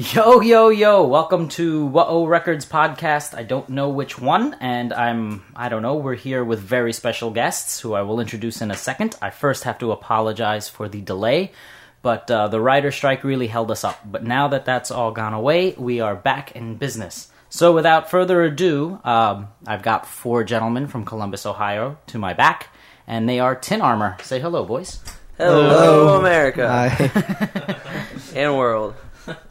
Yo, yo, yo, welcome to What-O Records podcast. I don't know which one, and I'm, I don't know, we're here with very special guests who I will introduce in a second. I first have to apologize for the delay, but uh, the writer strike really held us up. But now that that's all gone away, we are back in business. So without further ado, um, I've got four gentlemen from Columbus, Ohio to my back, and they are Tin Armor. Say hello, boys. Hello, America Hi. and world.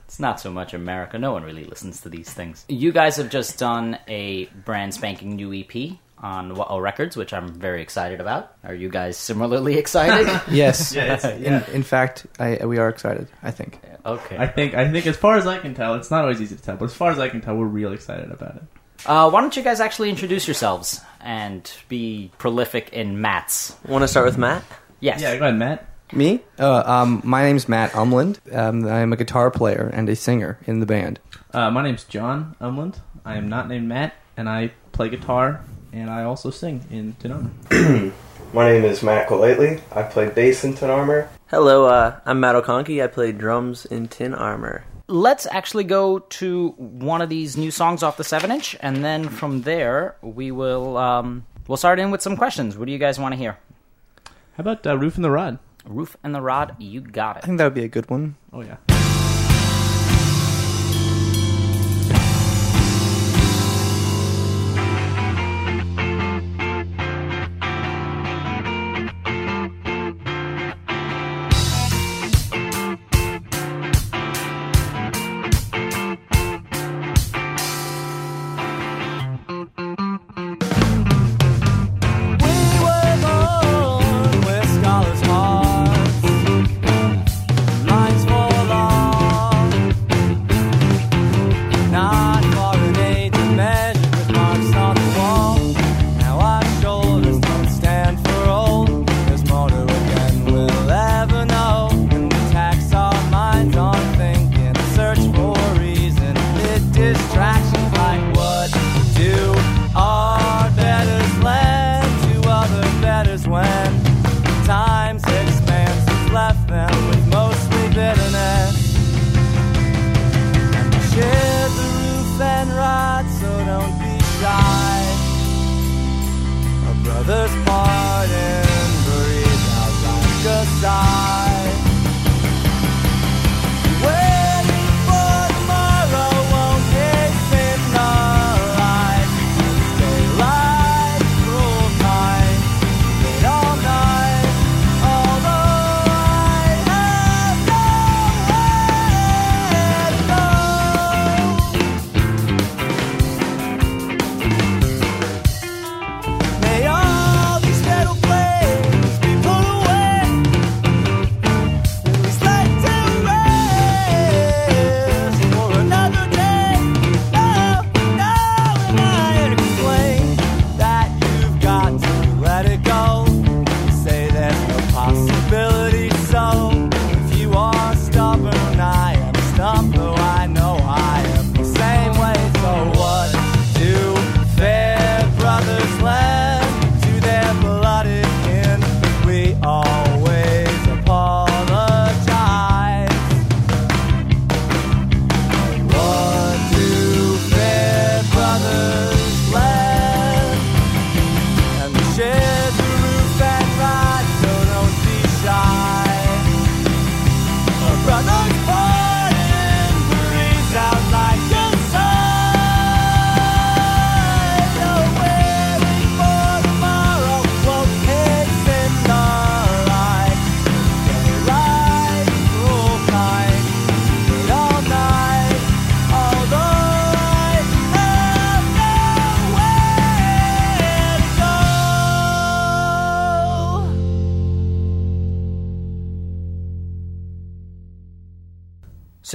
It's not so much America. No one really listens to these things. You guys have just done a brand spanking new EP on What Records, which I'm very excited about. Are you guys similarly excited? yes. Yeah, it's- In, in fact, I, we are excited. I think. okay. I think I think as far as I can tell, it's not always easy to tell, but as far as I can tell, we're real excited about it. Uh, why don't you guys actually introduce yourselves and be prolific in mats? Want to start with Matt? Yes. Yeah, go ahead, Matt. Me? Uh, um, my name's Matt Umland. Um, I'm a guitar player and a singer in the band. Uh, my name's John Umland. I am not named Matt, and I play guitar, and I also sing in Tin Armor. My name is Matt Golightly. I play bass in Tin Armor. Hello, uh, I'm Matt O'Conkey. I play drums in Tin Armor. Let's actually go to one of these new songs off the seven inch, and then from there we will um, we'll start in with some questions. What do you guys want to hear? How about uh, Roof and the Rod? Roof and the Rod, you got it. I think that would be a good one. Oh yeah.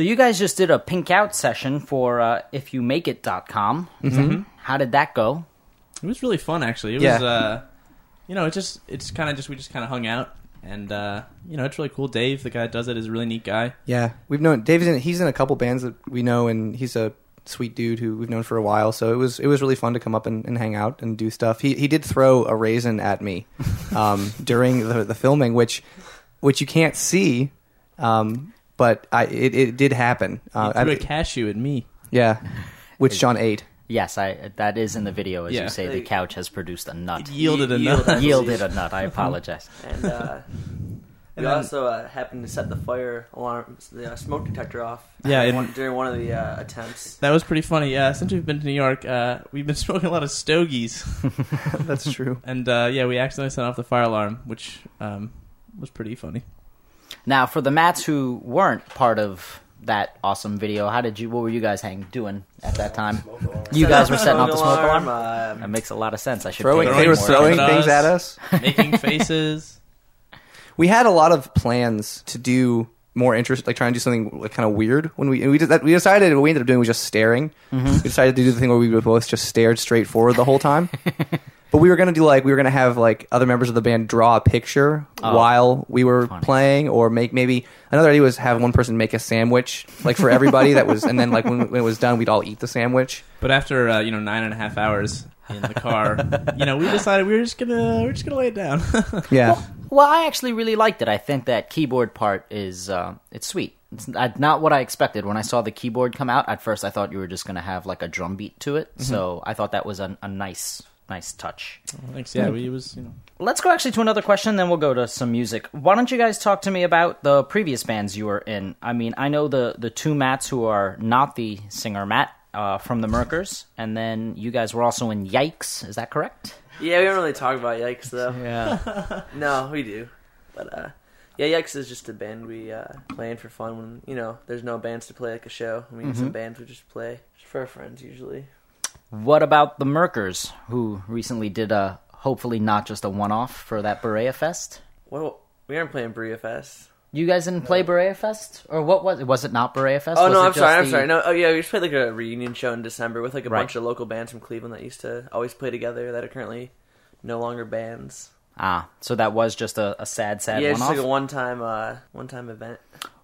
So you guys just did a Pink Couch session for uh, ifyoumakeit.com. Mm-hmm. How did that go? It was really fun, actually. It Yeah. was, uh, you know, it just it's kind of just we just kind of hung out, and uh, you know, it's really cool. Dave, the guy that does it, is a really neat guy. Yeah, we've known Dave's in. He's in a couple bands that we know, and he's a sweet dude who we've known for a while. So it was it was really fun to come up and, and hang out and do stuff. He he did throw a raisin at me um, during the, the filming, which which you can't see. Um, but I it, it did happen. Uh, You threw I- a cashew at me. yeah, which John ate. Yes, I that is in the video as Yeah. you say the couch has produced a nut. It yielded a nut. yielded. Yielded a nut. I apologize. And uh, we then- also uh, happened to set the fire alarm, the uh, smoke detector off. Yeah, during one, during one of the uh, attempts. That was pretty funny. Yeah, since we've been to New York, uh, we've been smoking a lot of stogies, That's true. and uh, yeah, we accidentally set off the fire alarm, which um, was pretty funny. Now, for the Mats who weren't part of that awesome video, how did you? What were you guys hang doing at that time? You guys were setting off the smoke alarm. um, That makes a lot of sense. I should Throwing, pay they were throwing attention. things at us. making faces. We had a lot of plans to do more interest, like trying to do something like kind of weird. When we we did that, we decided what we ended up doing was just staring. Mm-hmm. We decided to do the thing where we both just stared straight forward the whole time. but we were gonna do like we were gonna have like other members of the band draw a picture Oh. while we were Funny. playing, or make maybe another idea was have one person make a sandwich like for everybody that was, and then like when, when it was done, we'd all eat the sandwich. But after uh, you know nine and a half hours in the car, you know, we decided we were just gonna we're just gonna lay it down. Yeah. Well, I actually really liked it. I think that keyboard part is uh, it's sweet. It's not not what I expected when I saw the keyboard come out. At first, I thought you were just going to have like a drum beat to it. So I thought that was a, a nice nice touch. Thanks. Yeah, we was you know. Let's go actually to another question, then we'll go to some music. Why don't you guys talk to me about the previous bands you were in? I mean, I know the the two Matts who are not the singer Matt uh, from the Merkers, and then you guys were also in Yikes. Is that correct? yeah, we don't really talk about Yikes though. Yeah. No, we do. But uh, yeah, Yikes is just a band we uh, play in for fun when you know there's no bands to play like a show. I mean, Mm-hmm. some bands we just play for our friends usually. What about the Merkers, who recently did a hopefully not just a one off for that Berea Fest? Well, we aren't playing Berea Fest. You guys didn't play Berea Fest, or what was it? Was it not Berea Fest? Oh Was no, it I'm sorry, I'm the- sorry. No, oh yeah, we just played like a reunion show in December with like a Right. bunch of local bands from Cleveland that used to always play together that are currently no longer bands. Ah, so that was just a, a sad, sad yeah, one it's just off. like a one time, uh, one time event.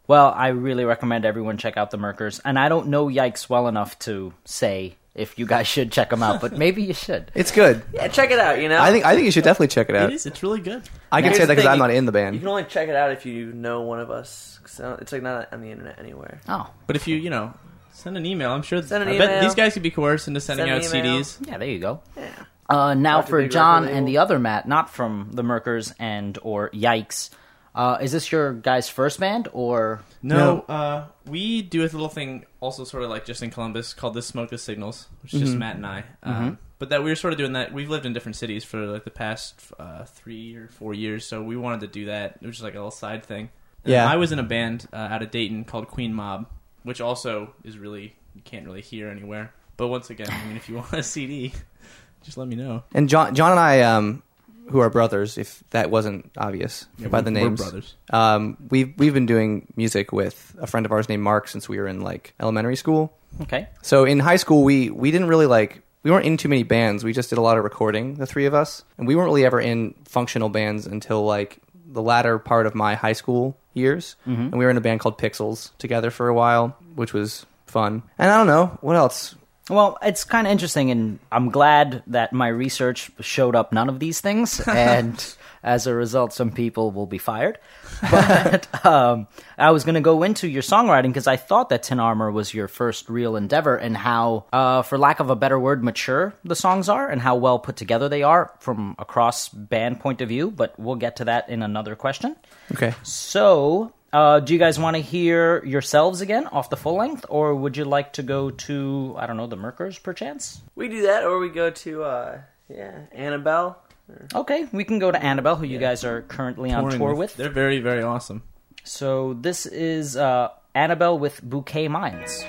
Well, I really recommend everyone check out the Merkers, and I don't know Yikes well enough to say if you guys should check them out, but maybe you should. It's good. Yeah, check it out. You know, I think I think you should definitely check it out. It is. It's really good. I can Here's say that the because thing, I'm not in the band. you can only check it out if you know one of us. 'cause It's like not on the internet anywhere. Oh, But if you you know send an email, I'm sure. Send an I bet email. these guys could be coerced into sending Send out an email. CDs. yeah, there you go. Yeah. Uh, now Not for big John record and the other Matt, not from the Merkers and or Yikes. Uh, is this your guys' first band or? No, uh, we do a little thing also sort of like just in Columbus called the Smoke the Signals, which is just Matt and I. Um, But that we were sort of doing that. We've lived in different cities for like the past uh, three or four years, so we wanted to do that. It was just like a little side thing. And Yeah. I was in a band uh, out of Dayton called Queen Mob, which also is really you can't really hear anywhere. But once again, I mean, if you want a CD, just let me know. And John, John and I, um, who are brothers, if that wasn't obvious by the We're names, brothers. Um, we've we've been doing music with a friend of ours named Mark since we were in like elementary school. Okay. So in high school, we we didn't really like we weren't in too many bands. We just did a lot of recording, the three of us, and we weren't really ever in functional bands until like the latter part of my high school years. And we were in a band called Pixels together for a while, which was fun. And I don't know what else. Well, it's kind of interesting, and I'm glad that my research showed up none of these things, and as a result, some people will be fired. But um, I was going to go into your songwriting because I thought that Tin Armor was your first real endeavor, and how, uh, for lack of a better word, mature the songs are, and how well put together they are from a cross band point of view. But we'll get to that in another question. Okay. So, uh, do you guys want to hear yourselves again off the full length, or would you like to go to I don't know the Merkers perchance? We do that, or we go to uh, yeah, Annabelle. Okay, we can go to Annabelle, who you guys are currently on Touring tour with. They're very very awesome. So this is uh, Annabelle with Bouquet Minds.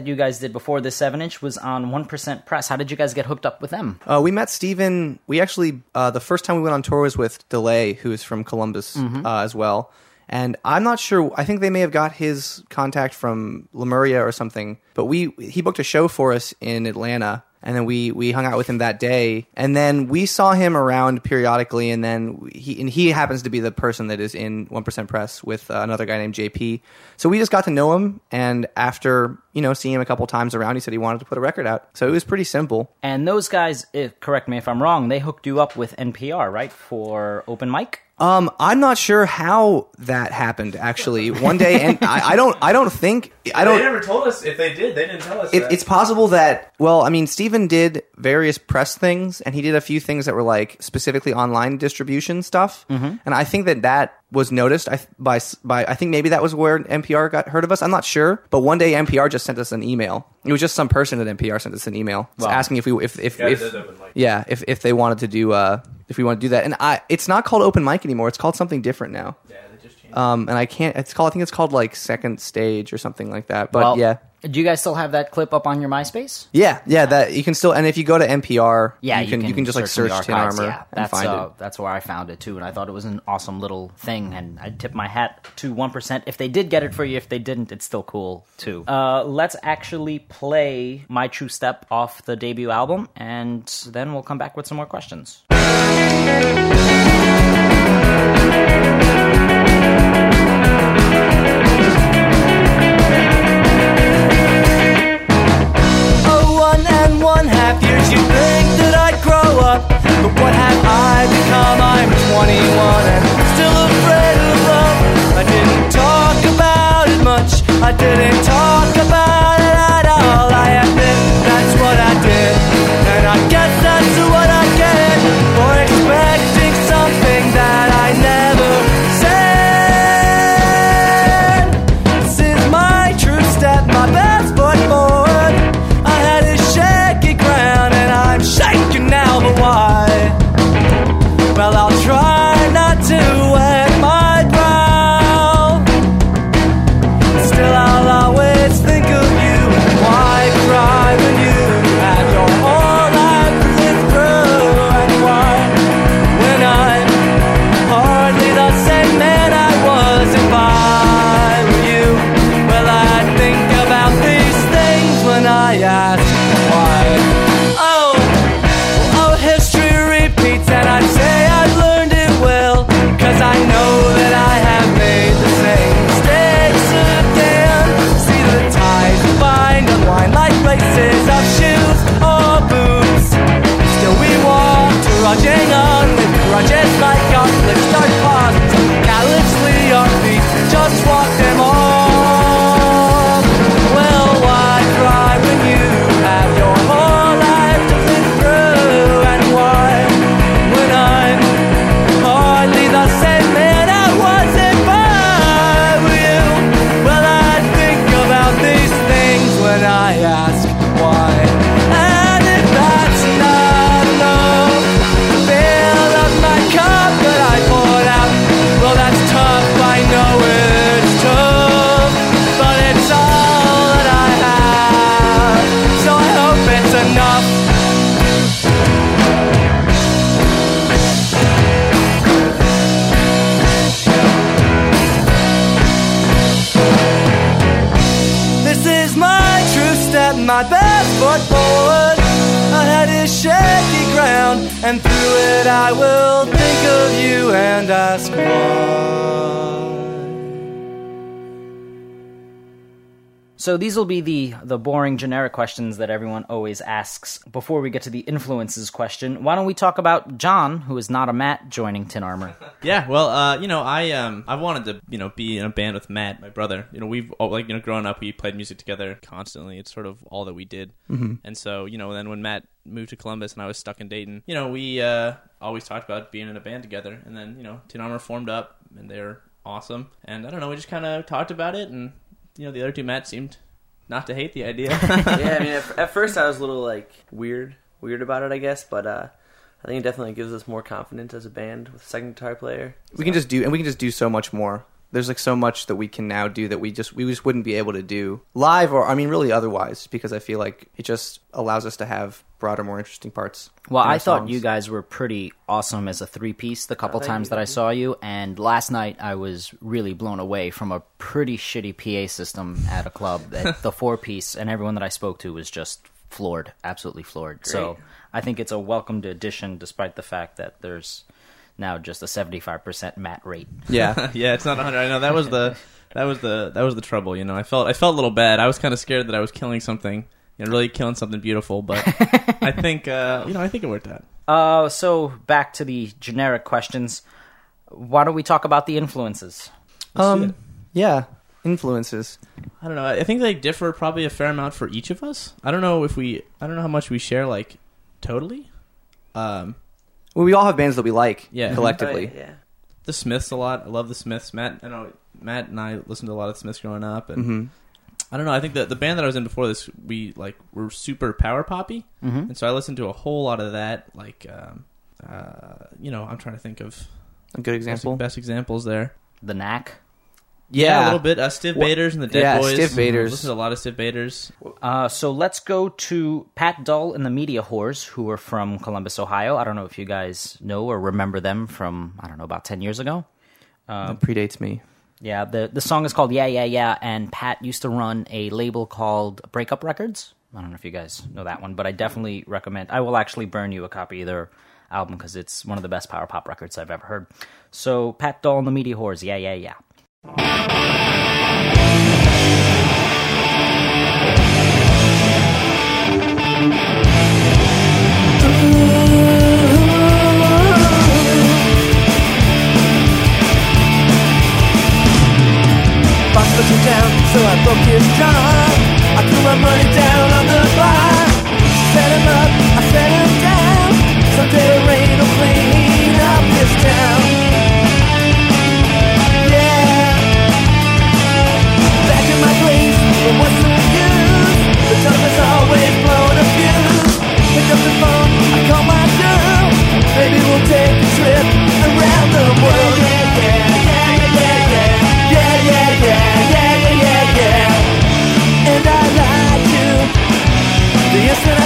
That you guys did before the seven inch was on One Percent Press. How did you guys get hooked up with them? Uh, we met Steven. We actually, uh, the first time we went on tour was with Delay, who is from Columbus uh, as well. And I'm not sure. I think they may have got his contact from Lemuria or something. But we he booked a show for us in Atlanta, and then we we hung out with him that day. And then we saw him around periodically. And then he and he happens to be the person that is in One Percent Press with uh, another guy named JP. So we just got to know him. And after you know seeing him a couple times around, he said he wanted to put a record out. So it was pretty simple. And those guys, if, correct me if I'm wrong, they hooked you up with NPR, right, for open mic. Um, I'm not sure how that happened. Actually, one day, and I, I don't, I don't think, I They don't. They never told us if they did. They didn't tell us. It, that. it's possible that, well, I mean, Steven did various press things, and he did a few things that were like specifically online distribution stuff, Mm-hmm. and I think that that was noticed I, by by. I think maybe that was where NPR got heard of us. I'm not sure, but one day NPR just sent us an email. It was just some person at NPR sent us an email Wow. asking if we if if, Yeah, if it is yeah if if they wanted to do uh if we want to do that, and I it's not called open mic anymore. It's called something different now. yeah, they just changed. Um, and I can't. It's called. I think it's called like second stage or something like that. But Well, yeah, Do you guys still have that clip up on your MySpace? yeah, yeah. That you can still. And if you go to NPR, Yeah, you can you can, just like search Tin Armor yeah. and That's find uh, it. that's where I found it too, and I thought it was an awesome little thing. And I tip my hat to one percent. If they did get it for you, if they didn't, it's still cool too. Uh, let's actually play "My True Step" off the debut album, and then we'll come back with some more questions. One half years, you'd think that I'd grow up. But what have I become? I'm 21 and still afraid of love. I didn't talk about it much, I didn't talk about it at all. I admit that's what I did, and I guess that's what I get for expecting So these will be the the boring generic questions that everyone always asks before we get to the influences question. Why don't we talk about John, who is not a Matt, joining Tin Armor? Yeah, well, uh, you know, I um, I wanted to, you know, be in a band with Matt, my brother. You know, we've all, like, you know, growing up, we played music together constantly. It's sort of all that we did. Mm-hmm. And so, you know, then when Matt moved to Columbus and I was stuck in Dayton, you know, we uh, always talked about being in a band together. And then, you know, Tin Armor formed up, and they're awesome. And I don't know, we just kind of talked about it, and you know, the other two Matt seemed not to hate the idea. yeah, I mean, at, at first I was a little like weird, weird about it, I guess, but uh, I think it definitely gives us more confidence as a band with a second guitar player. We can just do, and we can just do so much more there's like so much that we can now do that we just we just wouldn't be able to do live or I mean really otherwise because I feel like it just allows us to have broader, more interesting parts. Well, in I thought songs. you guys were pretty awesome as a three piece the couple thank times you, that I you. saw you, and last night I was really blown away from a pretty shitty PA system at a club. That the four piece and everyone that I spoke to was just floored, absolutely floored. So I think it's a welcomed addition, despite the fact that there's now just a seventy five percent mat rate. Yeah. yeah, it's not 100. I know that was the that was the that was the trouble. You know, I felt I felt a little bad. I was kind of scared that I was killing something, you know, really killing something beautiful. But I think uh, you know, I think it worked out. Uh, so back to the generic questions. Why don't we talk about the influences? Let's um yeah, influences. I don't know. I I think they differ probably a fair amount for each of us. I don't know if we. I don't know how much we share like totally. Um, Well, we all have bands that we like Yeah. collectively. Right, yeah. the Smiths a lot. I love the Smiths. Matt, I know Matt and I listened to a lot of the Smiths growing up, and hmm I don't know. I think that the band that I was in before this, we like were super power poppy, Mm-hmm. and so I listened to a whole lot of that. Like, um, uh, you know, I'm trying to think of A good best, example. best examples there. The knack. Yeah, a little bit. Uh, Stiv Wha- Bators and the Dead yeah, Boys. Stiv Bators. Listen to a lot of Stiv Bators. Uh, so let's go to Pat Dull and the Media Whores, who are from Columbus, Ohio. I don't know if you guys know or remember them from I don't know about ten years ago. That predates me. Yeah, the the song is called Yeah Yeah Yeah, and Pat used to run a label called Breakup Records. I don't know if you guys know that one, but I definitely recommend. I will actually burn you a copy of their album because it's one of the best power pop records I've ever heard. So Pat Dull and the Media Whores, Yeah Yeah Yeah. So I broke his jaw. I threw my money down on the bar. Set him up, I set him Yes,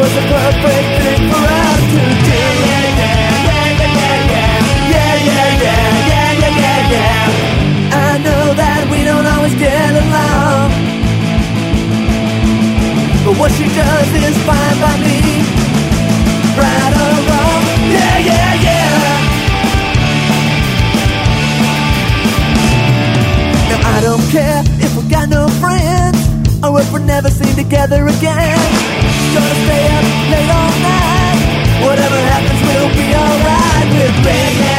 was the perfect thing for us to do. Yeah, yeah, yeah, yeah, yeah, yeah, yeah, yeah, yeah, yeah. I know that we don't always get along, but what she does is fine by me. Right or wrong, yeah, yeah, yeah. Now I don't care if we got no friends or if we're never seen together again. Gonna stay up late all night. Whatever happens, we'll be alright with me.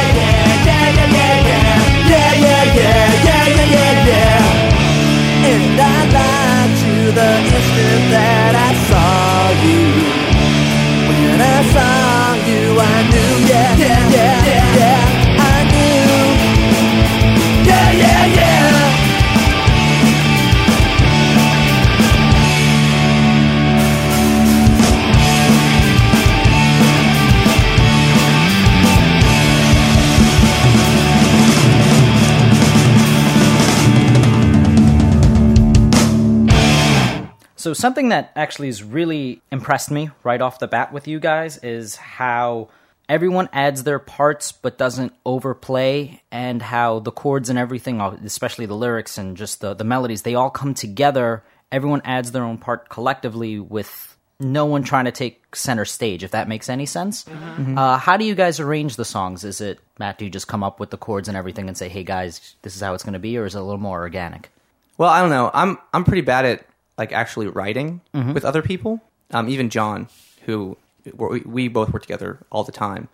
Something that actually has really impressed me right off the bat with you guys is how everyone adds their parts but doesn't overplay and how the chords and everything especially the lyrics and just the, the melodies they all come together. Everyone adds their own part collectively with no one trying to take center stage if that makes any sense. Uh, how do you guys arrange the songs? Is it matt do you just come up with the chords and everything and say hey guys this is how it's going to be or is it a little more organic? Well, I don't know. I'm I'm pretty bad at like actually writing with other people. Um, even John, who we, we both work together all the time.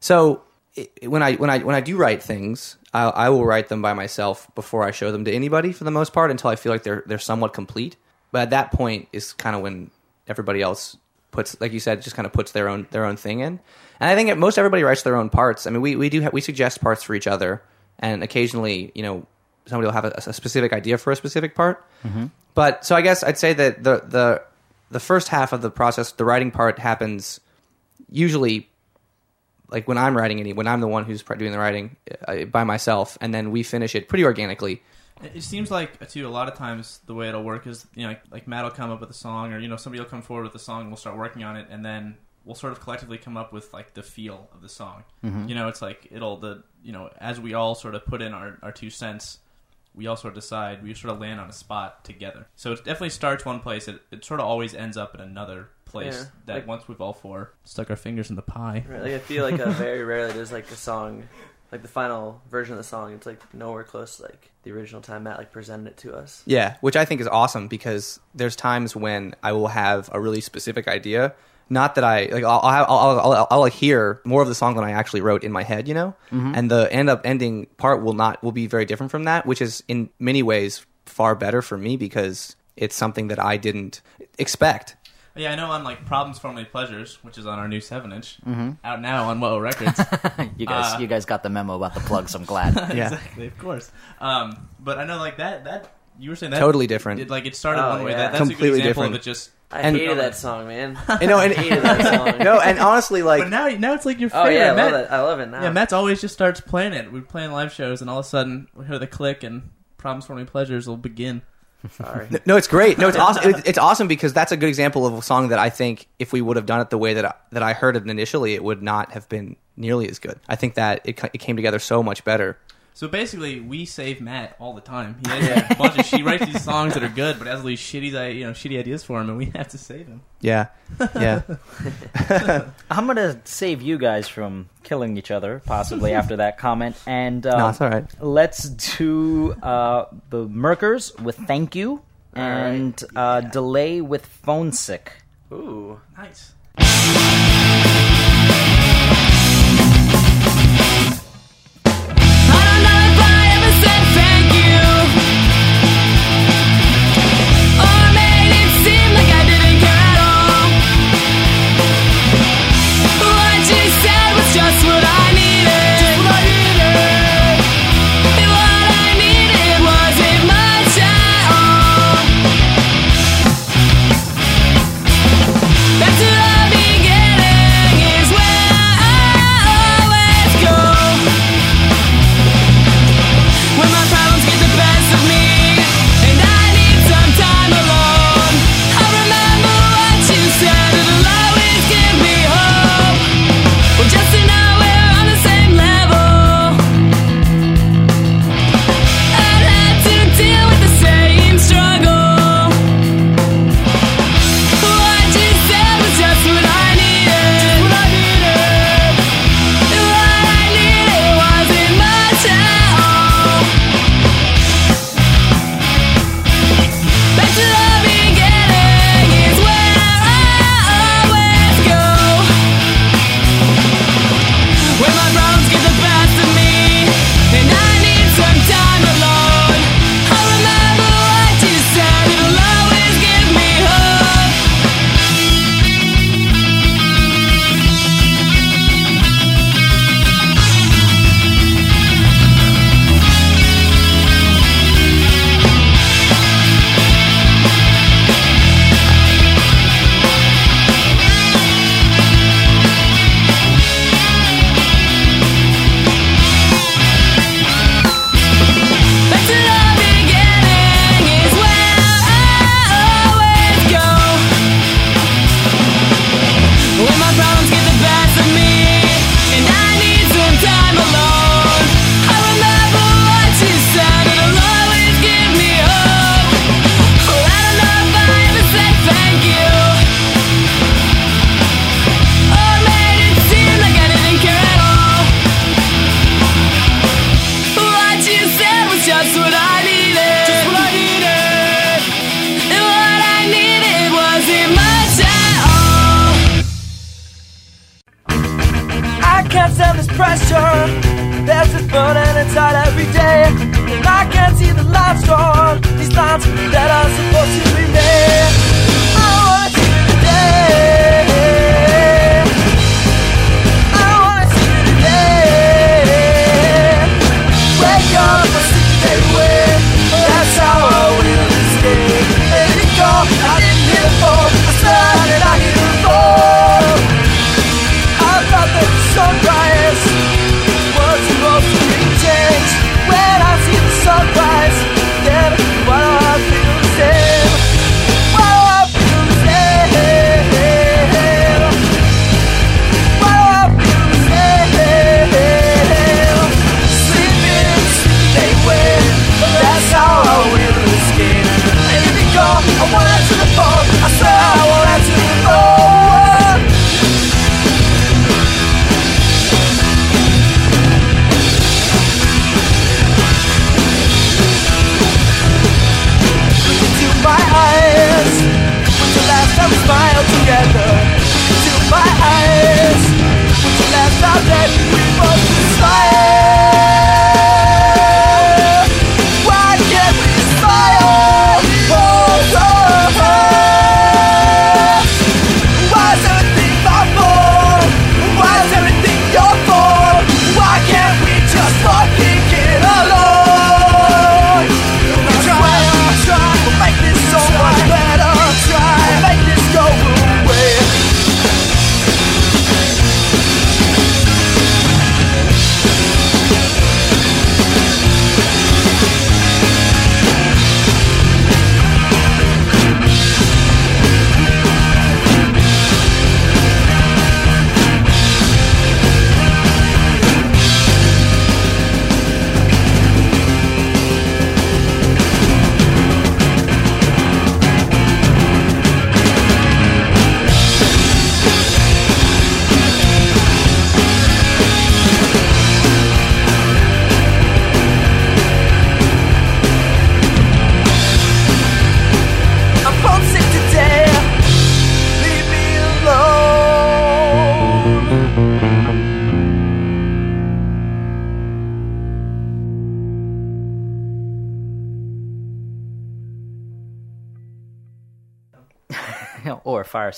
So it, when I when I when I do write things, I, I will write them by myself before I show them to anybody for the most part until I feel like they're they're somewhat complete. But at that point is kind of when everybody else puts, like you said, just kind of puts their own their own thing in. And I think most everybody writes their own parts. I mean, we we do ha- we suggest parts for each other, and occasionally, you know, somebody will have a, a specific idea for a specific part. But so I guess I'd say that the the the first half of the process, the writing part, happens usually like when I'm writing any when I'm the one who's doing the writing uh, by myself, and then we finish it pretty organically. It seems like uh, too a lot of times the way it'll work is you know like, like Matt will come up with a song or you know somebody will come forward with a song and we'll start working on it and then we'll sort of collectively come up with like the feel of the song. You know, it's like it'll the you know as we all sort of put in our, our two cents, we all sort of decide we sort of land on a spot together. So it definitely starts one place. It, it sort of always ends up in another place Yeah, that like- once we've all four stuck our fingers in the pie. Right, like I feel like uh, very rarely there's like a song, like the final version of the song. It's like nowhere close to like the original time Matt like presented it to us. Yeah, which I think is awesome because there's times when I will have a really specific idea. Not that I like, I'll I'll, I'll, I'll, I'll, I'll like hear more of the song than I actually wrote in my head, you know. And the end up ending part will not will be very different from that, which is in many ways far better for me because it's something that I didn't expect. Yeah, I know on like Problems Formerly Pleasures, which is on our new seven inch, out now on Whoa Records. You guys, Uh, you guys got the memo about the plugs. I'm glad. Yeah. exactly, of course. Um, but I know like that that you were saying that Totally different. It, like it started Oh, one way. yeah. That, that's a Completely good example different. of it. Just I And- hated that song, man. You know, and hated that song. no, and honestly, like but now now it's like your favorite. Oh favorite. yeah, I Matt, love it. I love it now. Yeah, Matt's always just starts playing it. We're playing live shows, and all of a sudden we hear the click, and Problems Formerly Pleasures will begin. Sorry. No, it's great. No, it's awesome. It- It's awesome because that's a good example of a song that I think if we would have done it the way that I, that I heard it initially, it would not have been nearly as good. I think that it, it came together so much better. So basically, we save Matt all the time. He has a bunch of she writes these songs that are good, but has all these shitty uh, you know shitty ideas for him, and we have to save him. Yeah, yeah. I'm gonna save you guys from killing each other, possibly after that comment. And um, no, it's all right. let's do uh, the Merkers with "Thank You" and uh, "Delay" with "Phone Sick." Ooh. Nice.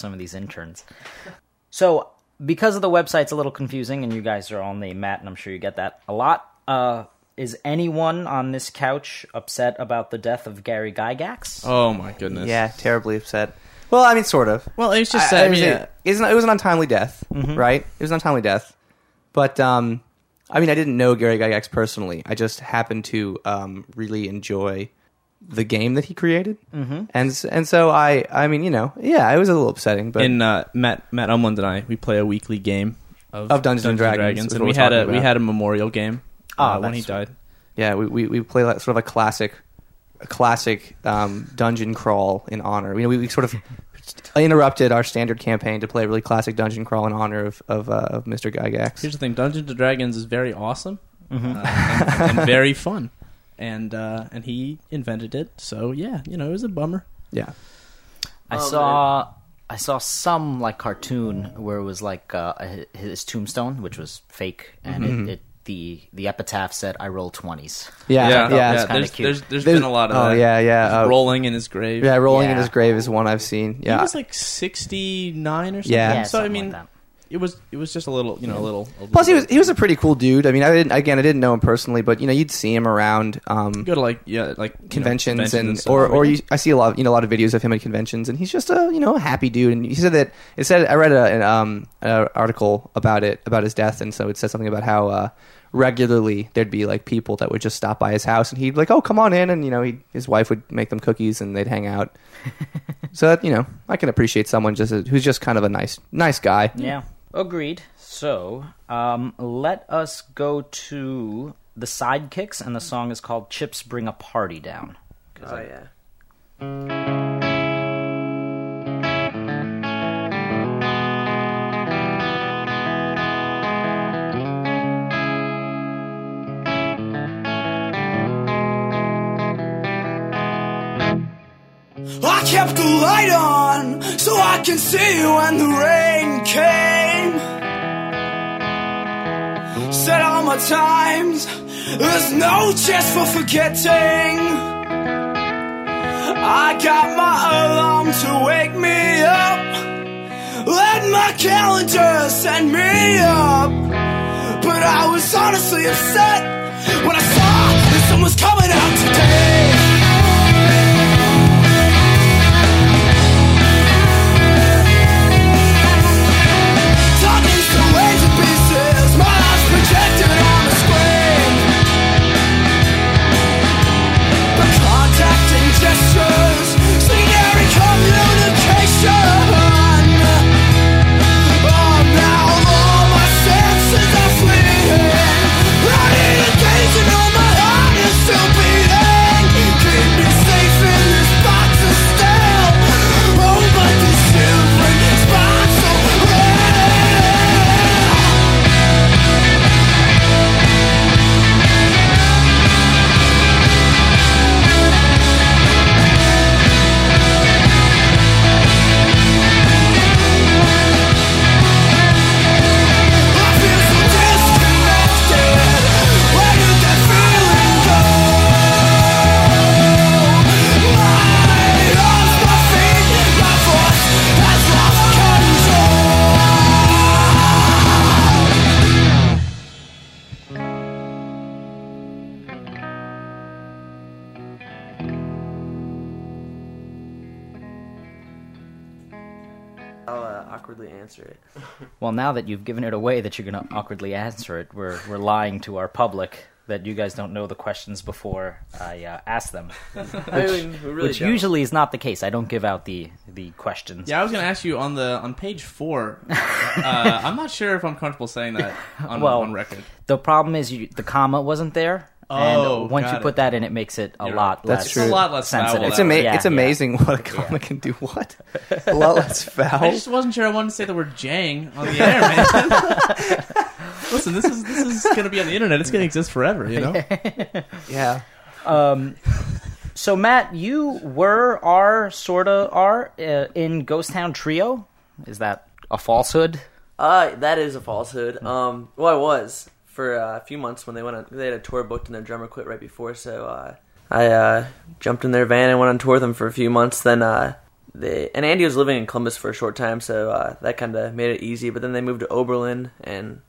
Some of these interns. So, because of the website's a little confusing, and you guys are on the mat, and I'm sure you get that a lot. Uh, is anyone on this couch upset about the death of Gary Gygax? Oh my goodness. Yeah, terribly upset. Well, I mean, sort of. Well, it's just I- sad. I mean, yeah. it, it was an untimely death, right? It was an untimely death. But um, I mean, I didn't know Gary Gygax personally. I just happened to um, really enjoy the game that he created, mm-hmm. and and so I, I mean, you know, yeah, it was a little upsetting, but in uh, Matt Matt Umland and I we play a weekly game of, Of Dungeons and Dragons, is and we had a talking we had a memorial game Ah, uh, when he died. yeah, we, we, we play like sort of a classic, a classic um, dungeon crawl in honor. You know, we, we sort of interrupted our standard campaign to play a really classic dungeon crawl in honor of of, uh, of Mr. Gygax. Here's the thing: Dungeons and Dragons is very awesome Mm-hmm. uh, and, and very fun, and uh, and he invented it. So yeah, you know, it was a bummer. yeah. I Oh, saw I saw some like cartoon where it was like uh, his tombstone, which was fake, and Mm-hmm. it, it the the epitaph said "I roll 20s. Yeah, yeah, yeah, it's kinda there's, cute. there's, there's There's- been a lot of oh, that. yeah, yeah, uh, rolling in his grave. Yeah, rolling in his grave is one I've seen. Yeah, he was like 69 or something. Yeah. Yeah, so I mean, like that. It was it was just a little, you know, a little. a Plus, he was he was a pretty cool dude. I mean, I didn't again, I didn't know him personally, but you know, you'd see him around um, go to like yeah, like you know, conventions, and, stuff. or or you, I see a lot, of, you know, a lot of videos of him at conventions, and he's just a you know a happy dude. And he said that it said I read a, an um an article about it about his death, and so it said something about how. uh Regularly, there'd be like people that would just stop by his house, and he'd be like, "Oh, come on in," and you know, he, his wife would make them cookies, and they'd hang out. so that, you know, I can appreciate someone just a, who's just kind of a nice, nice guy. Yeah, agreed. So, um, let us go to the sidekicks, and the song is called "Chips Bring a Party Down." 'Cause Oh I- yeah. I kept the light on so I can see when the rain came. Set all my times, there's no chance for forgetting. I got my alarm to wake me up. Let my calendar send me up. But I was honestly upset when I saw sun was coming out today. Now that you've given it away that you're going to awkwardly answer it, we're we're lying to our public that you guys don't know the questions before I uh, ask them, I mean, really which usually is not the case. I don't give out the the questions. Yeah, I was going to ask you on the on page four. uh, I'm not sure if I'm comfortable saying that on, Well, on record. The problem is you, the comma wasn't there. Oh, and once got you it. put that in, it makes it a You're lot right. That's less true. It's a lot less sensitive. vowel It's, ama- Yeah, it's yeah. amazing what a comic can do. What? A lot less foul. I just wasn't sure I wanted to say the word "jang" on the air, man. Listen, this is this is going to be on the internet. It's going to exist forever, you know. Yeah. Um, so Matt, you were are sorta are uh, in Ghost Town Trio. Is that a falsehood? Uh, that is a falsehood. Um, well, I was for a few months when they went on. They had a tour booked and their drummer quit right before, so uh, I uh, jumped in their van and went on tour with them for a few months. Then uh, they and Andy was living in Columbus for a short time, so uh, that kind of made it easy. But then they moved to Oberlin, and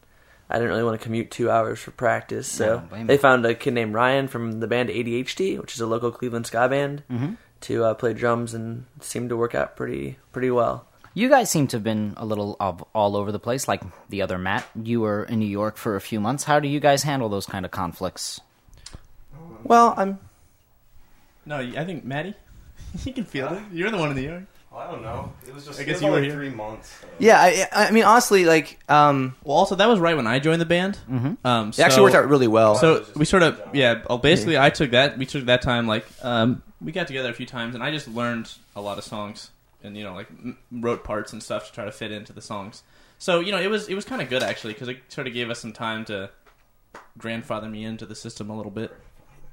I didn't really want to commute two hours for practice, so No, they found a kid named Ryan from the band ADHD, which is a local Cleveland ska band, Mm-hmm. to uh, play drums, and seemed to work out pretty pretty well. You guys seem to have been a little of all over the place, like the other Matt. You were in New York for a few months. How do you guys handle those kind of conflicts? Well, I'm. No, I think Maddie, you can feel it. You're the one in New York. I don't know. It was just I guess you were only here. three months. so- Yeah, I, I mean, honestly, like, um, Well, also that was right when I joined the band. Mm-hmm. Um, so, it actually worked out really well. So we sort of yeah. Well, basically, I took that. We took that time. Like um, we got together a few times, and I just learned a lot of songs, and you know, like wrote parts and stuff to try to fit into the songs. So you know, it was it was kind of good actually because it sort of gave us some time to grandfather me into the system a little bit.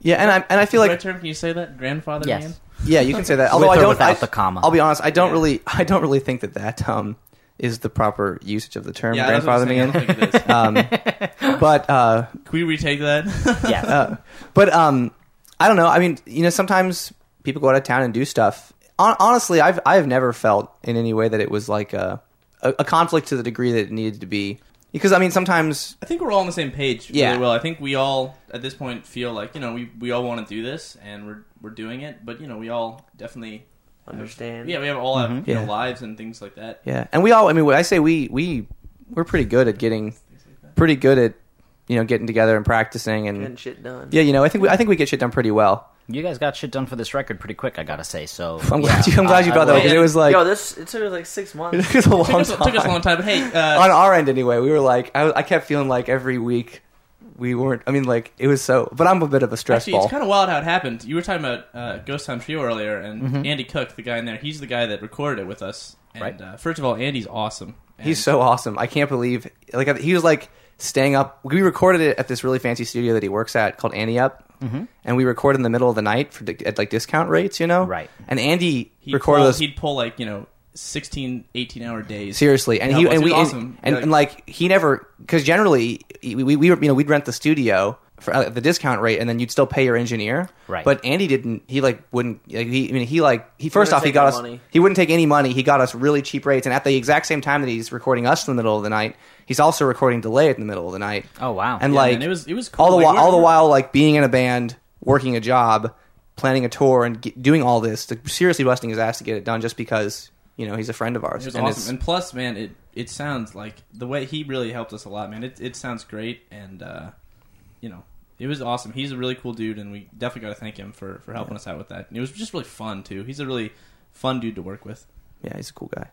yeah, and I and I feel Right like term? Can you say that? Grandfather me in? yeah, you can say that. Although With I or don't. without I, the comma. I'll be honest. I don't Yeah. really. I don't really think that that um is the proper usage of the term Yeah, grandfather me in. don't think it is. Um, but uh, Can we retake that? Yeah. uh, but um, I don't know. I mean, you know, sometimes people go out of town and do stuff. Hon- honestly, I've I've never felt in any way that it was like a a, a conflict to the degree that it needed to be. Because I mean, sometimes I think we're all on the same page Yeah. well. I think we all at this point feel like you know we, we all want to do this and we're we're doing it, but you know we all definitely have- Understand? yeah, we have all have mm-hmm. you know, Yeah. lives and things like that. Yeah, and we all. I mean, when I say we we we're pretty good at getting pretty good at you know getting together and practicing Getting and shit done. yeah, you know, I think we, I think we get shit done pretty well. You guys got shit done for this record pretty quick, I gotta say. So I'm glad you I'm glad you I- brought that up because it was like Yo, this it took us like six months. it was a long Took us, time. took us a long time, but hey, uh, On our end, anyway, we were like I, I kept feeling like every week we weren't. I mean, like it was so. But I'm a bit of a stress actually, ball. it's kind of wild how it happened. You were talking about uh, Ghost Town Trio earlier, and Mm-hmm. Andy Cook, the guy in there, he's the guy that recorded it with us. And Right. uh, first of all, Andy's awesome. And He's so awesome. I can't believe like he was like staying up. We recorded it at this really fancy studio that he works at called Annie Up, Mm-hmm. and we record in the middle of the night for di- at like discount rates, you know. Right. And Andy he'd recorded pull, us He'd pull like you know 16, 18 hour days. seriously, and Yeah, he and it we was and, and, and, like he never because generally we, we we were you know we'd rent the studio. For uh, the discount rate, and then you'd still pay your engineer. Right. But Andy didn't. He like wouldn't. Like, he, I mean, he like he first wouldn't off he got us. money. He wouldn't take any money. He got us really cheap rates, and at the exact same time that he's recording us in the middle of the night, he's also recording delay in the middle of the night. Oh wow. And Yeah, like man, it was it was cool. all the Like, while, we're- all the while, like being in a band, working a job, planning a tour, and ge- doing all this, to seriously busting his ass to get it done, just because you know he's a friend of ours. It was and awesome. And plus, man, it it sounds like the way he really helped us a lot, man. It it sounds great, and uh, you know, it was awesome. He's a really cool dude, and we definitely got to thank him for for helping us out with that. And it was just really fun too. He's a really fun dude to work with. yeah, he's a cool guy.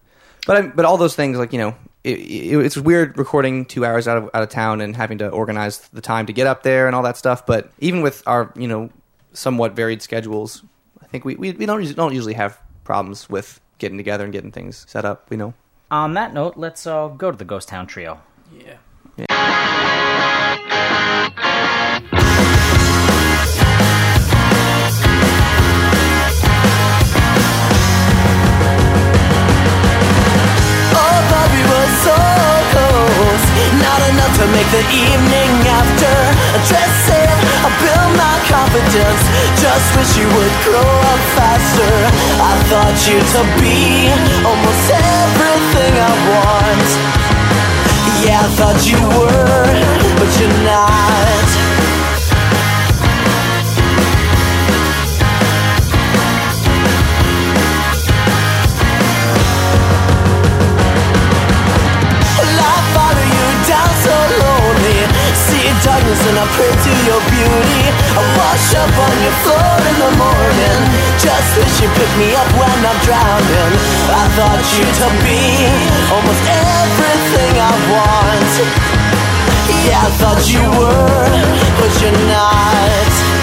But I, but all those things, like you know, it, it, it's weird recording two hours out of out of town and having to organize the time to get up there and all that stuff. But even with our you know somewhat varied schedules, I think we we, we don't usually, don't usually have problems with getting together and getting things set up. You know. On that note, let's uh, go to the Ghost Town Trio. Yeah. Oh, so close. Not enough to make the evening after. Dressing, I build my confidence. Just wish you would grow up faster. I thought you to be almost everything I want. Yeah, I thought you were, but you're not. And I pray to your beauty. I wash up on your floor in the morning. Just wish you pick me up when I'm drowning. I thought you to be almost everything I want. Yeah, I thought you were, but you're not.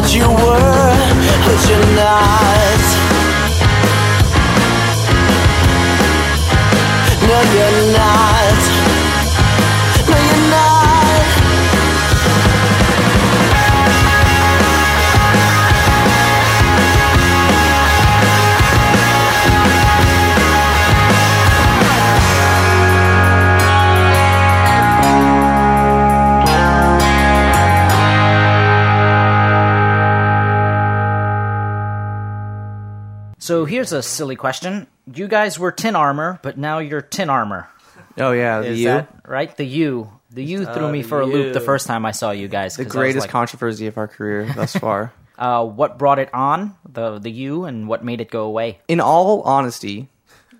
Thought you were, but you're not. So here's a silly question. You guys were Tin Armour, but now you're tin armor. Oh yeah, the Is U. that right? The U. The U threw Oh, me for a loop the first time I saw you guys. the 'cause I was greatest like, controversy of our career thus far. uh, what brought it on? The the U and what made it go away? In all honesty,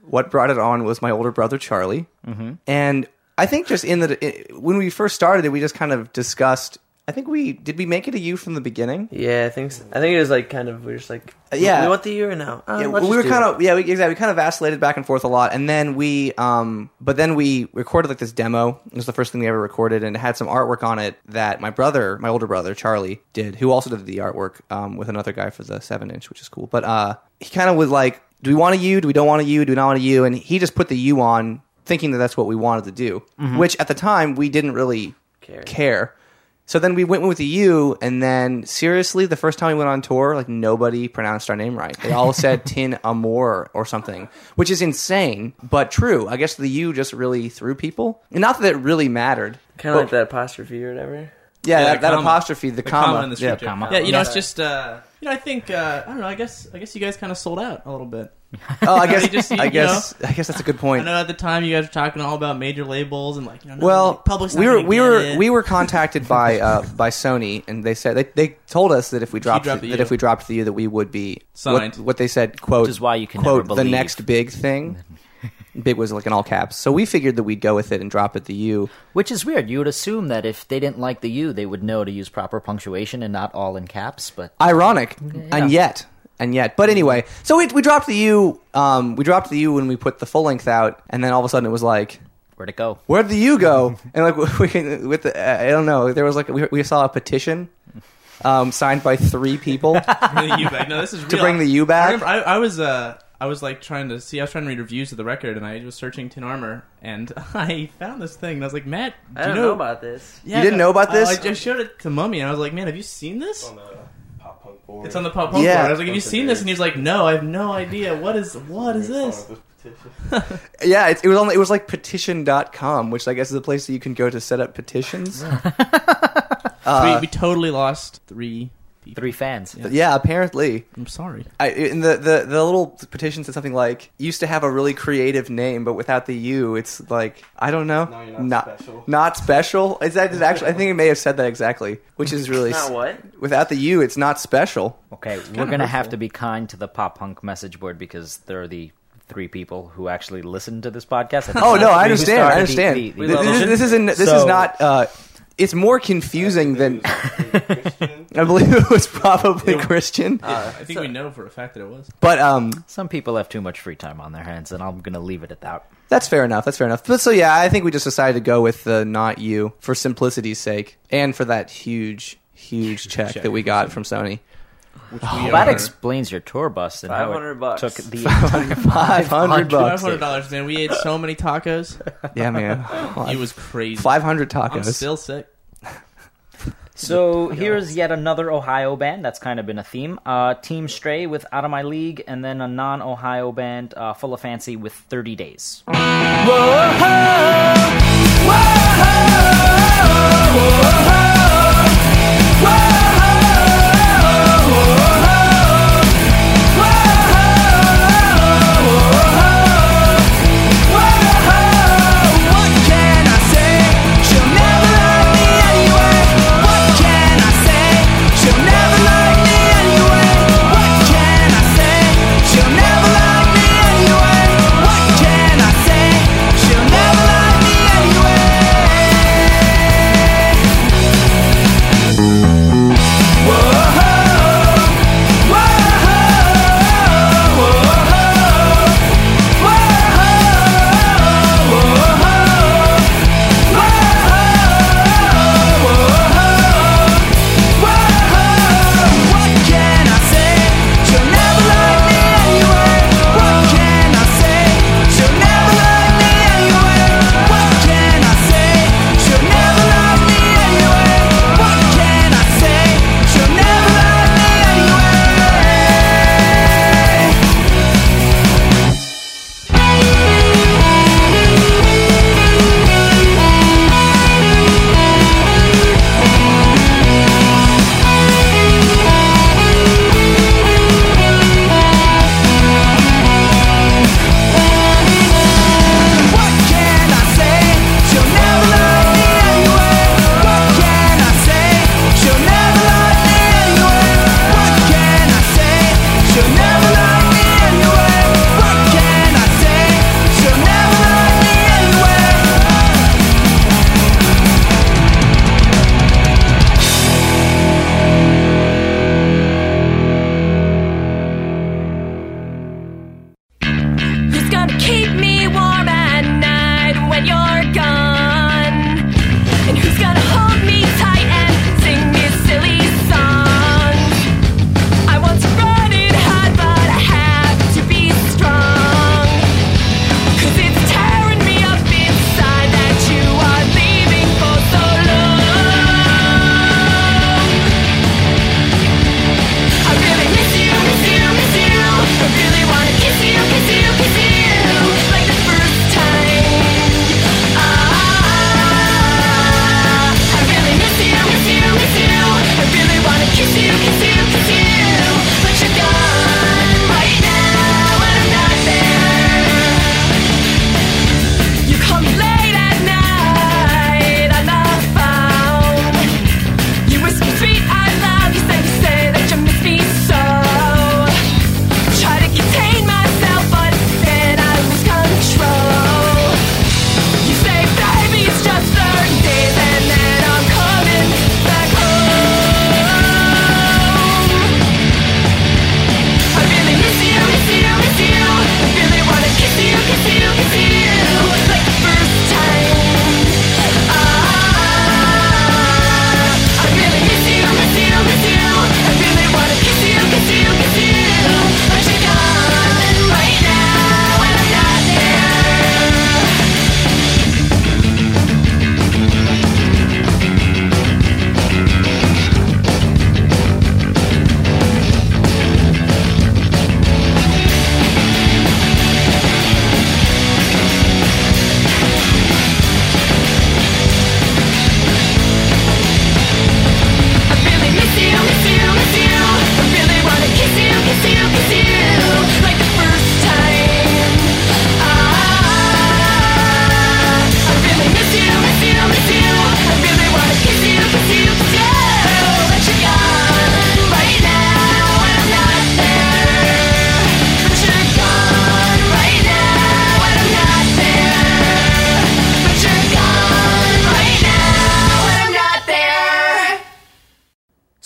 what brought it on was my older brother Charlie, mm-hmm. and I think just in the it, when we first started it, we just kind of discussed. I think we did we make it a U from the beginning. Yeah, I think so. I think it was like kind of we are just like Uh, yeah. we want the year now. Oh, Yeah, let's we just were do kind it. of yeah, we, exactly. We kind of vacillated back and forth a lot, and then we, um, but then we recorded like this demo. It was the first thing we ever recorded, and it had some artwork on it that my brother, my older brother Charlie, did, who also did the artwork um, with another guy for the seven inch, which is cool. But uh, he kind of was like, "Do we want a U? Do we don't want a U? Do we not want a U?" And he just put the U on, thinking that that's what we wanted to do. Which at the time we didn't really Care. Care. So then we went with the U, and then seriously, the first time we went on tour, like nobody pronounced our name right. They all said Tin Amour or something, which is insane, but true. I guess the U just really threw people. And not that it really mattered. kind of like that apostrophe or whatever. Yeah, Yeah, that, that apostrophe, the, The comma. comma in the yeah, comma. Yeah, you know, it's just uh, you know, I think uh, I don't know. I guess I guess you guys kind of sold out a little bit. Oh, I guess, just- you I guess, I guess that's a good point. I point. know at the time you guys were talking all about major labels and like you know, no, Well, public's not we were we were it. we were contacted by uh, by Sony, and they said they, they told us that if we dropped dropped the, the that U. if we dropped the U, that we would be Signed. What, what they said, quote, Which is why you can quote never the next big thing. Big was like in all caps, so we figured that we'd go with it and drop it the U. Which is weird. You would assume that if they didn't like the U, they would know to use proper punctuation and not all in caps. But Ironic, and yet, and yet. But anyway, so we we dropped the U. Um, we dropped the U when we put the full length out, and then all of a sudden it was like. where'd it go? Where'd the U go? And like we, with the, uh, I don't know. There was like we, we saw a petition um, signed by three people. Bring the U back. No, this is real. To bring the U back. remember I, I was uh I was like trying to see. I was trying to read reviews of the record, and I was searching Tin Armor, and I found this thing, and I was like, Matt, do I you don't know about this. Yeah, You didn't know about this? I just showed it to Mummy, and I was like, man, have you seen this? on the pop punk board. It's on the pop punk Yeah. board. I was like, have you seen this? And he was like, no, I have no idea. What is what is this? yeah, it, it was only it was like petition.com, which I guess is a place that you can go to set up petitions. Uh, we, we totally lost three people. Three fans. yeah, apparently. I'm sorry. I, in the, the the little petition said something like used to have a really creative name, but without the U, it's like I don't know, No, you're not special. Not special. Is that is actually? I think it may have said that exactly, which is really Not what? Without the U, it's not special. Okay, we're gonna have to be kind to the pop punk message board because they're the three people who actually listen to this podcast. Oh no, I understand. I understand. the- the this, this, this isn't. This is not. Uh, it's more confusing than Christian. I believe it was probably Christian. Uh, I think we know for a fact that it was. But um, Some people have too much free time on their hands, and I'm gonna leave it at that. that's fair enough. That's fair enough. But so yeah, I think we just decided to go with the not you for simplicity's sake, and for that huge, huge check check that we got from Sony. Which Well, that are- explains your tour bus and how 500 it bucks. took the Five hundred bucks. Five hundred dollars, man. We ate so many tacos. Yeah, man. It was crazy. Five hundred I'm tacos. still sick. So here's yet another Ohio band that's kind of been a theme. Uh, Team Stray with Out of My League, and then a non-Ohio band, uh, Full of Fancy with 30 Days. What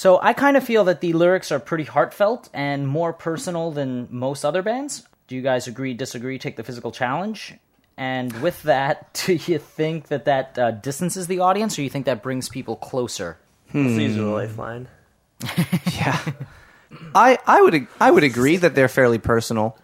So I kind of feel that the lyrics are pretty heartfelt and more personal than most other bands. Do you guys agree, disagree, take the physical challenge? And with that, do you think that that uh, distances the audience, or you think that brings people closer? These are the lifeline. Yeah, I I would I would agree that they're fairly personal.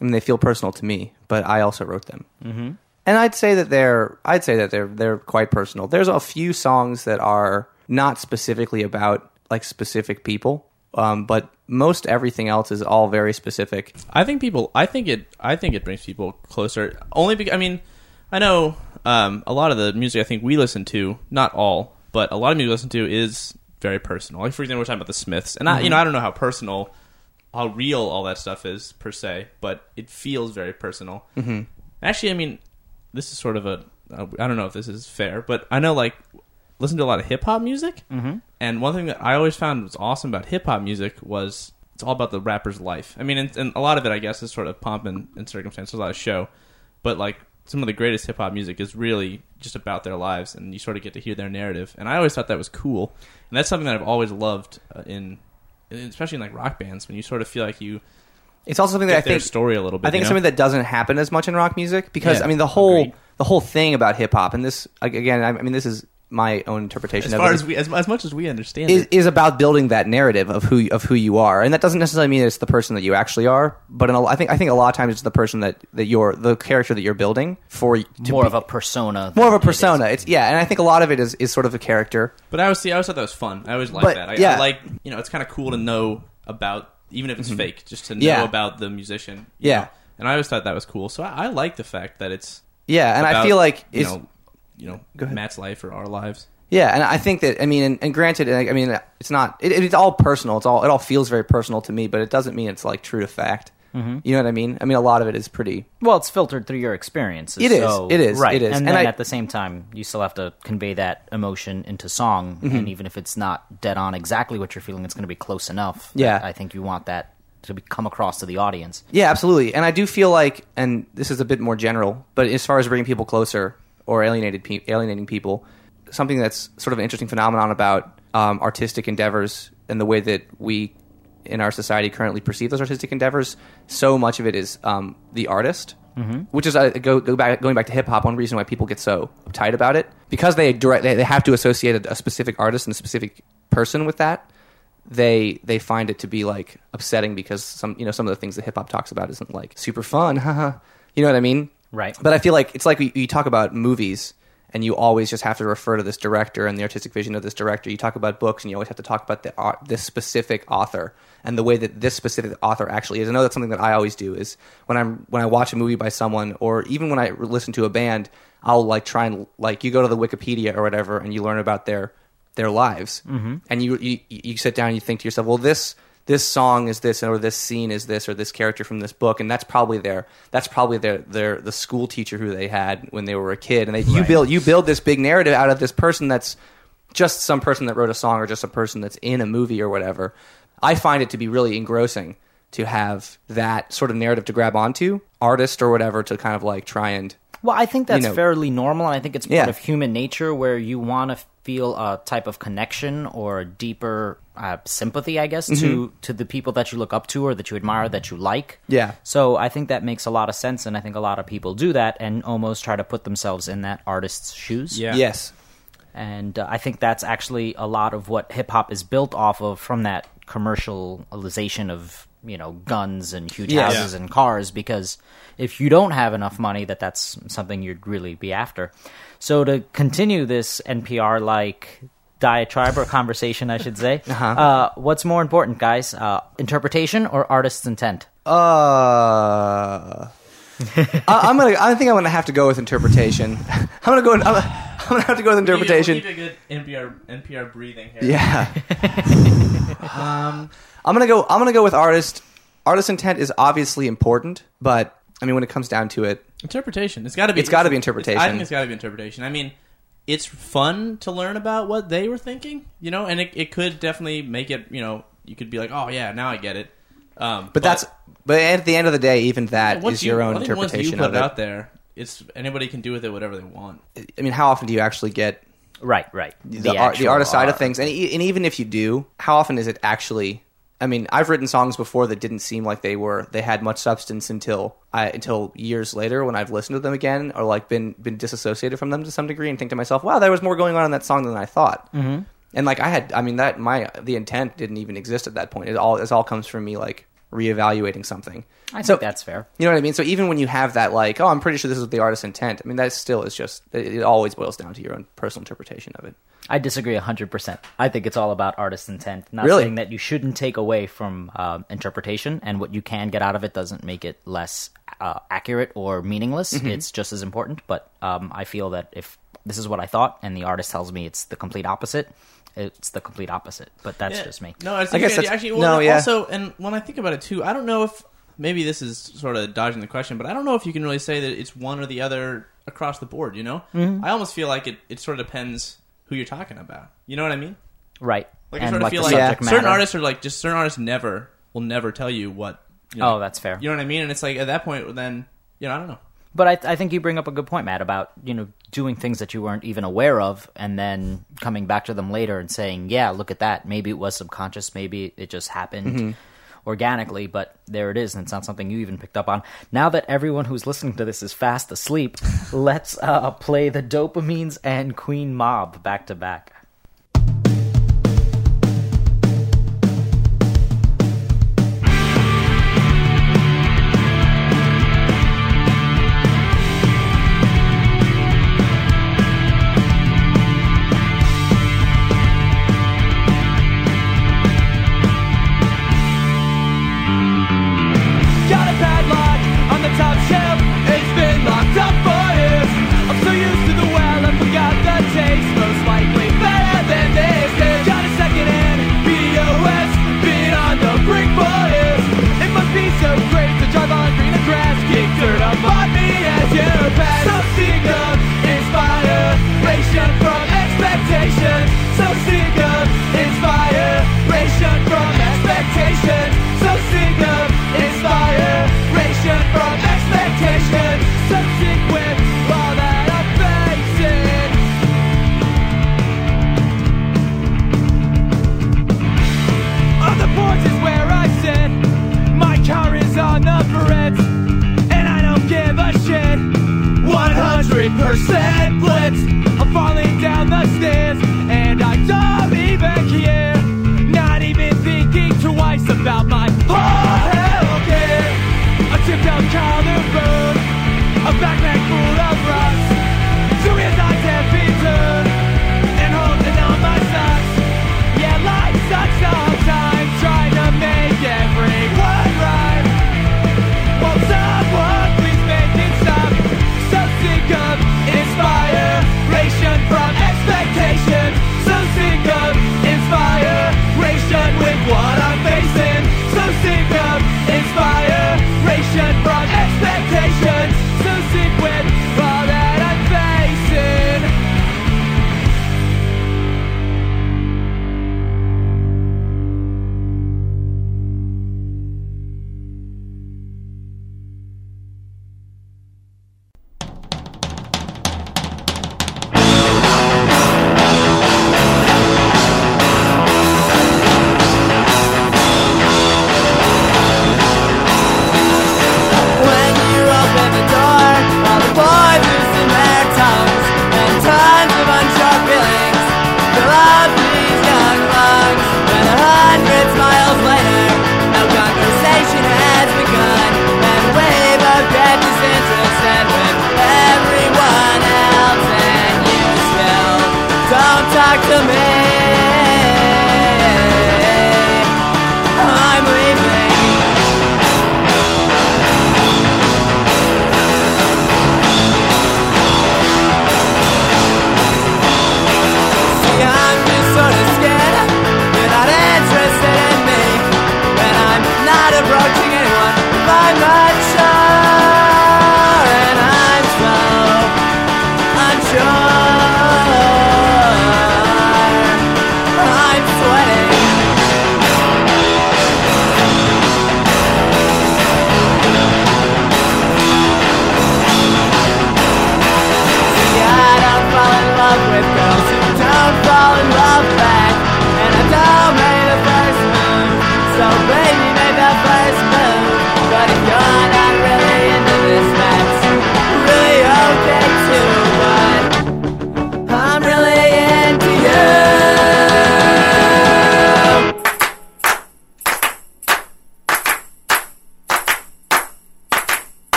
I mean, they feel personal to me, but I also wrote them, mm-hmm. and I'd say that they're I'd say that they're they're quite personal. There's a few songs that are not specifically about like specific people, um, but most everything else is all very specific. I think people. I think it. I think it brings people closer. Only because I mean, I know um, a lot of the music I think we listen to, not all, but a lot of music we listen to is very personal. Like for example, we're talking about the Smiths, and I, you know, I don't know how personal, how real all that stuff is per se, but it feels very personal. Mm-hmm. Actually, I mean, this is sort of a. I don't know if this is fair, but I know like listen to a lot of hip hop music, mm-hmm. and one thing that I always found was awesome about hip hop music was it's all about the rapper's life. I mean, and, and a lot of it, I guess, is sort of pomp and, and circumstance. There's a lot of show, but like some of the greatest hip hop music is really just about their lives, and you sort of get to hear their narrative. And I always thought that was cool, and that's something that I've always loved uh, in, in- especially in like rock bands, when you sort of feel like you It's also something that I think story a little bit. I think you know? something that doesn't happen as much in rock music because Yeah, I mean the whole agreed. the whole thing about hip hop and this again I mean this is my own interpretation as of far it as we as, as much as we understand is, it. is about building that narrative of who of who you are, and that doesn't necessarily mean it's the person that you actually are. But in a, I think I think a lot of times it's the person that that you're the character that you're building for to More be- of a persona. more of a than it is- persona. It's yeah, and I think a lot of it is is sort of a character. But I always see. I always thought that was fun. I always like But, that. I, yeah. I like you know, it's kind of cool to know about even if it's fake, just to know Mm-hmm. Yeah. about the musician. Yeah. know? and I always thought that was cool. So I, I like the fact that it's Yeah, and I feel like you know, you know, Go ahead. Matt's life or our lives. Yeah, and I think that I mean, and, and granted, I I mean, it's not. It, it's all personal. It's all. It all feels very personal to me, but it doesn't mean it's like true to fact. Mm-hmm. You know what I mean? I mean, a lot of it is pretty. Well, it's filtered through your experiences. It is, so- it is, Right. it is. And, And then I- at the same time, you still have to convey that emotion into song. Mm-hmm. And even if it's not dead on exactly what you're feeling, it's going to be close enough. Yeah. I think you want that to be, come across to the audience. Yeah, absolutely. And I do feel like, and this is a bit more general, but as far as bringing people closer or alienated pe- alienating people, something that's sort of an interesting phenomenon about um, artistic endeavors and the way that we in our society currently perceive those artistic endeavors. So much of it is um, the artist, mm-hmm. which is uh, go, go back going back to hip hop. One reason why people get so uptight about it because they direct they, they have to associate a, a specific artist and a specific person with that they they find it to be like upsetting because some you know some of the things that hip hop talks about isn't like super fun, haha. you know what I mean? Right. But I feel like it's like you, you talk about movies and you always just have to refer to this director and the artistic vision of this director. You talk about books and you always have to talk about the au- this specific author and the way that this specific author actually is. I know that's something that I always do is when I'm when I watch a movie by someone or even when I listen to a band, I'll like try and like you go to the Wikipedia or whatever and you learn about their their lives mm-hmm. and you, you you sit down and you think to yourself well this this song is this or this scene is this or this character from this book and that's probably their that's probably their their the school teacher who they had when they were a kid. And they, you build you build this big narrative out of this person that's just some person that wrote a song or just a person that's in a movie or whatever. I find it to be really engrossing to have that sort of narrative to grab onto artist or whatever to kind of like try and Well, I think that's know- fairly normal, and I think it's part Yeah. of human nature where you want to feel a type of connection or a deeper uh, sympathy, I guess, to to the people that you look up to or that you admire, that you like. Yeah. So I think that makes a lot of sense, and I think a lot of people do that and almost try to put themselves in that artist's shoes. Yeah. yes And uh, I think that's actually a lot of what hip hop is built off of from that commercialization of you know guns and huge Yeah. houses and cars. Because if you don't have enough money, that that's something you'd really be after. So to continue this NPR like diatribe or conversation, I should say, Uh-huh. uh, what's more important, guys? Uh, interpretation or artist's intent? Uh, I, I'm gonna. I think I'm gonna have to go with interpretation. I'm gonna go. I'm, I'm gonna have to go with interpretation. We'll keep a good NPR NPR breathing here. Yeah. Um. I'm gonna go. I'm gonna go with artist. Artist intent is obviously important, but I mean, when it comes down to it, Interpretation. It's got to be. It's gotta be interpretation. I think it's got to be interpretation. I mean, it's fun to learn about what they were thinking, you know, and it, it could definitely make it. You know, you could be like, oh yeah, now I get it. Um, but, that's. But at the end of the day, even that is once you- your own I think once interpretation you put of it it. out there. It's anybody can do with it whatever they want. I mean, how often do you actually get Right, right. the, art, the actual artist side of art. things. And, e- and even if you do, how often is it actually? I mean, I've written songs before that didn't seem like they were they had much substance until I until years later when I've listened to them again or like been been disassociated from them to some degree and think to myself, wow, there was more going on in that song than I thought. Mm-hmm. And like I had, I mean that my the intent didn't even exist at that point. It all it all comes from me like reevaluating something. I think So- that's fair. You know what I mean? So even when you have that, like, oh, I'm pretty sure this is the artist's intent. I mean, that still is just. It, always boils down to your own personal interpretation of it. I disagree 100%. I think it's all about artist intent. Not Really? saying that you shouldn't take away from um, interpretation, and what you can get out of it doesn't make it less uh, accurate or meaningless. Mm-hmm. It's just as important. But um, I feel that if this is what I thought, and the artist tells me it's the complete opposite, it's the complete opposite. But that's Yeah. just me. No, I, I guess that's- actually well, no, no, yeah. Also, and when I think about it too, I don't know if maybe this is sort of dodging the question, but I don't know if you can really say that it's one or the other across the board. You know, Mm-hmm. I almost feel like it, it sort of depends who you're talking about. You know what I mean? Right. Like I and sort of like feel like subject certain matter. artists are like just certain artists never will never tell you what. You know, Oh, that's fair. You know what I mean? And it's like at that point, then you know I don't know. But I, I think you bring up a good point, Matt, about you know doing things that you weren't even aware of, and then coming back to them later and saying, "Yeah, look at that. Maybe it was subconscious. Maybe it just happened organically, but there it is, and it's not something you even picked up on." Now that everyone who's listening to this is fast asleep, let's uh, play the Dopamines and Queen Mob back to back.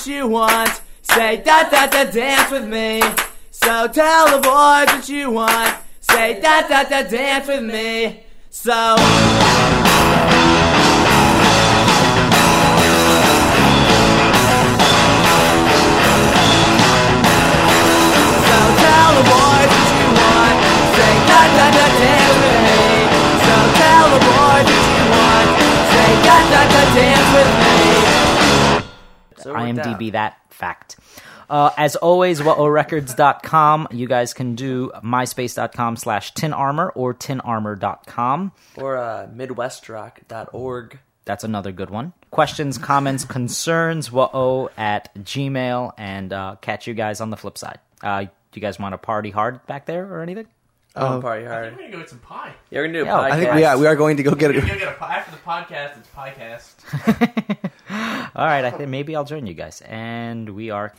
What you want. Say da da da dance with me. So tell the boys what you want. Say da da da dance with me. So tell the boys that you want, say that that the dance with me. So tell the boys what you want. Say da da da dance with me. So. IMDb that fact. Uh, as always, whaorecords.com. You guys can do myspace.com slash tinarmor or tinarmor.com. Or uh, midwestrock.org. That's another good one. Questions, comments, concerns, whoa at gmail, and uh, catch you guys on the flip side. Uh, do you guys want to party hard back there or anything? Oh, party I hard. think we're gonna go get some pie. Yeah, we're gonna do a Yeah, podcast. I think yeah, we are going to go get it. We're it. gonna get a pie after the podcast. It's piecast. All right, I think maybe I'll join you guys. And we are.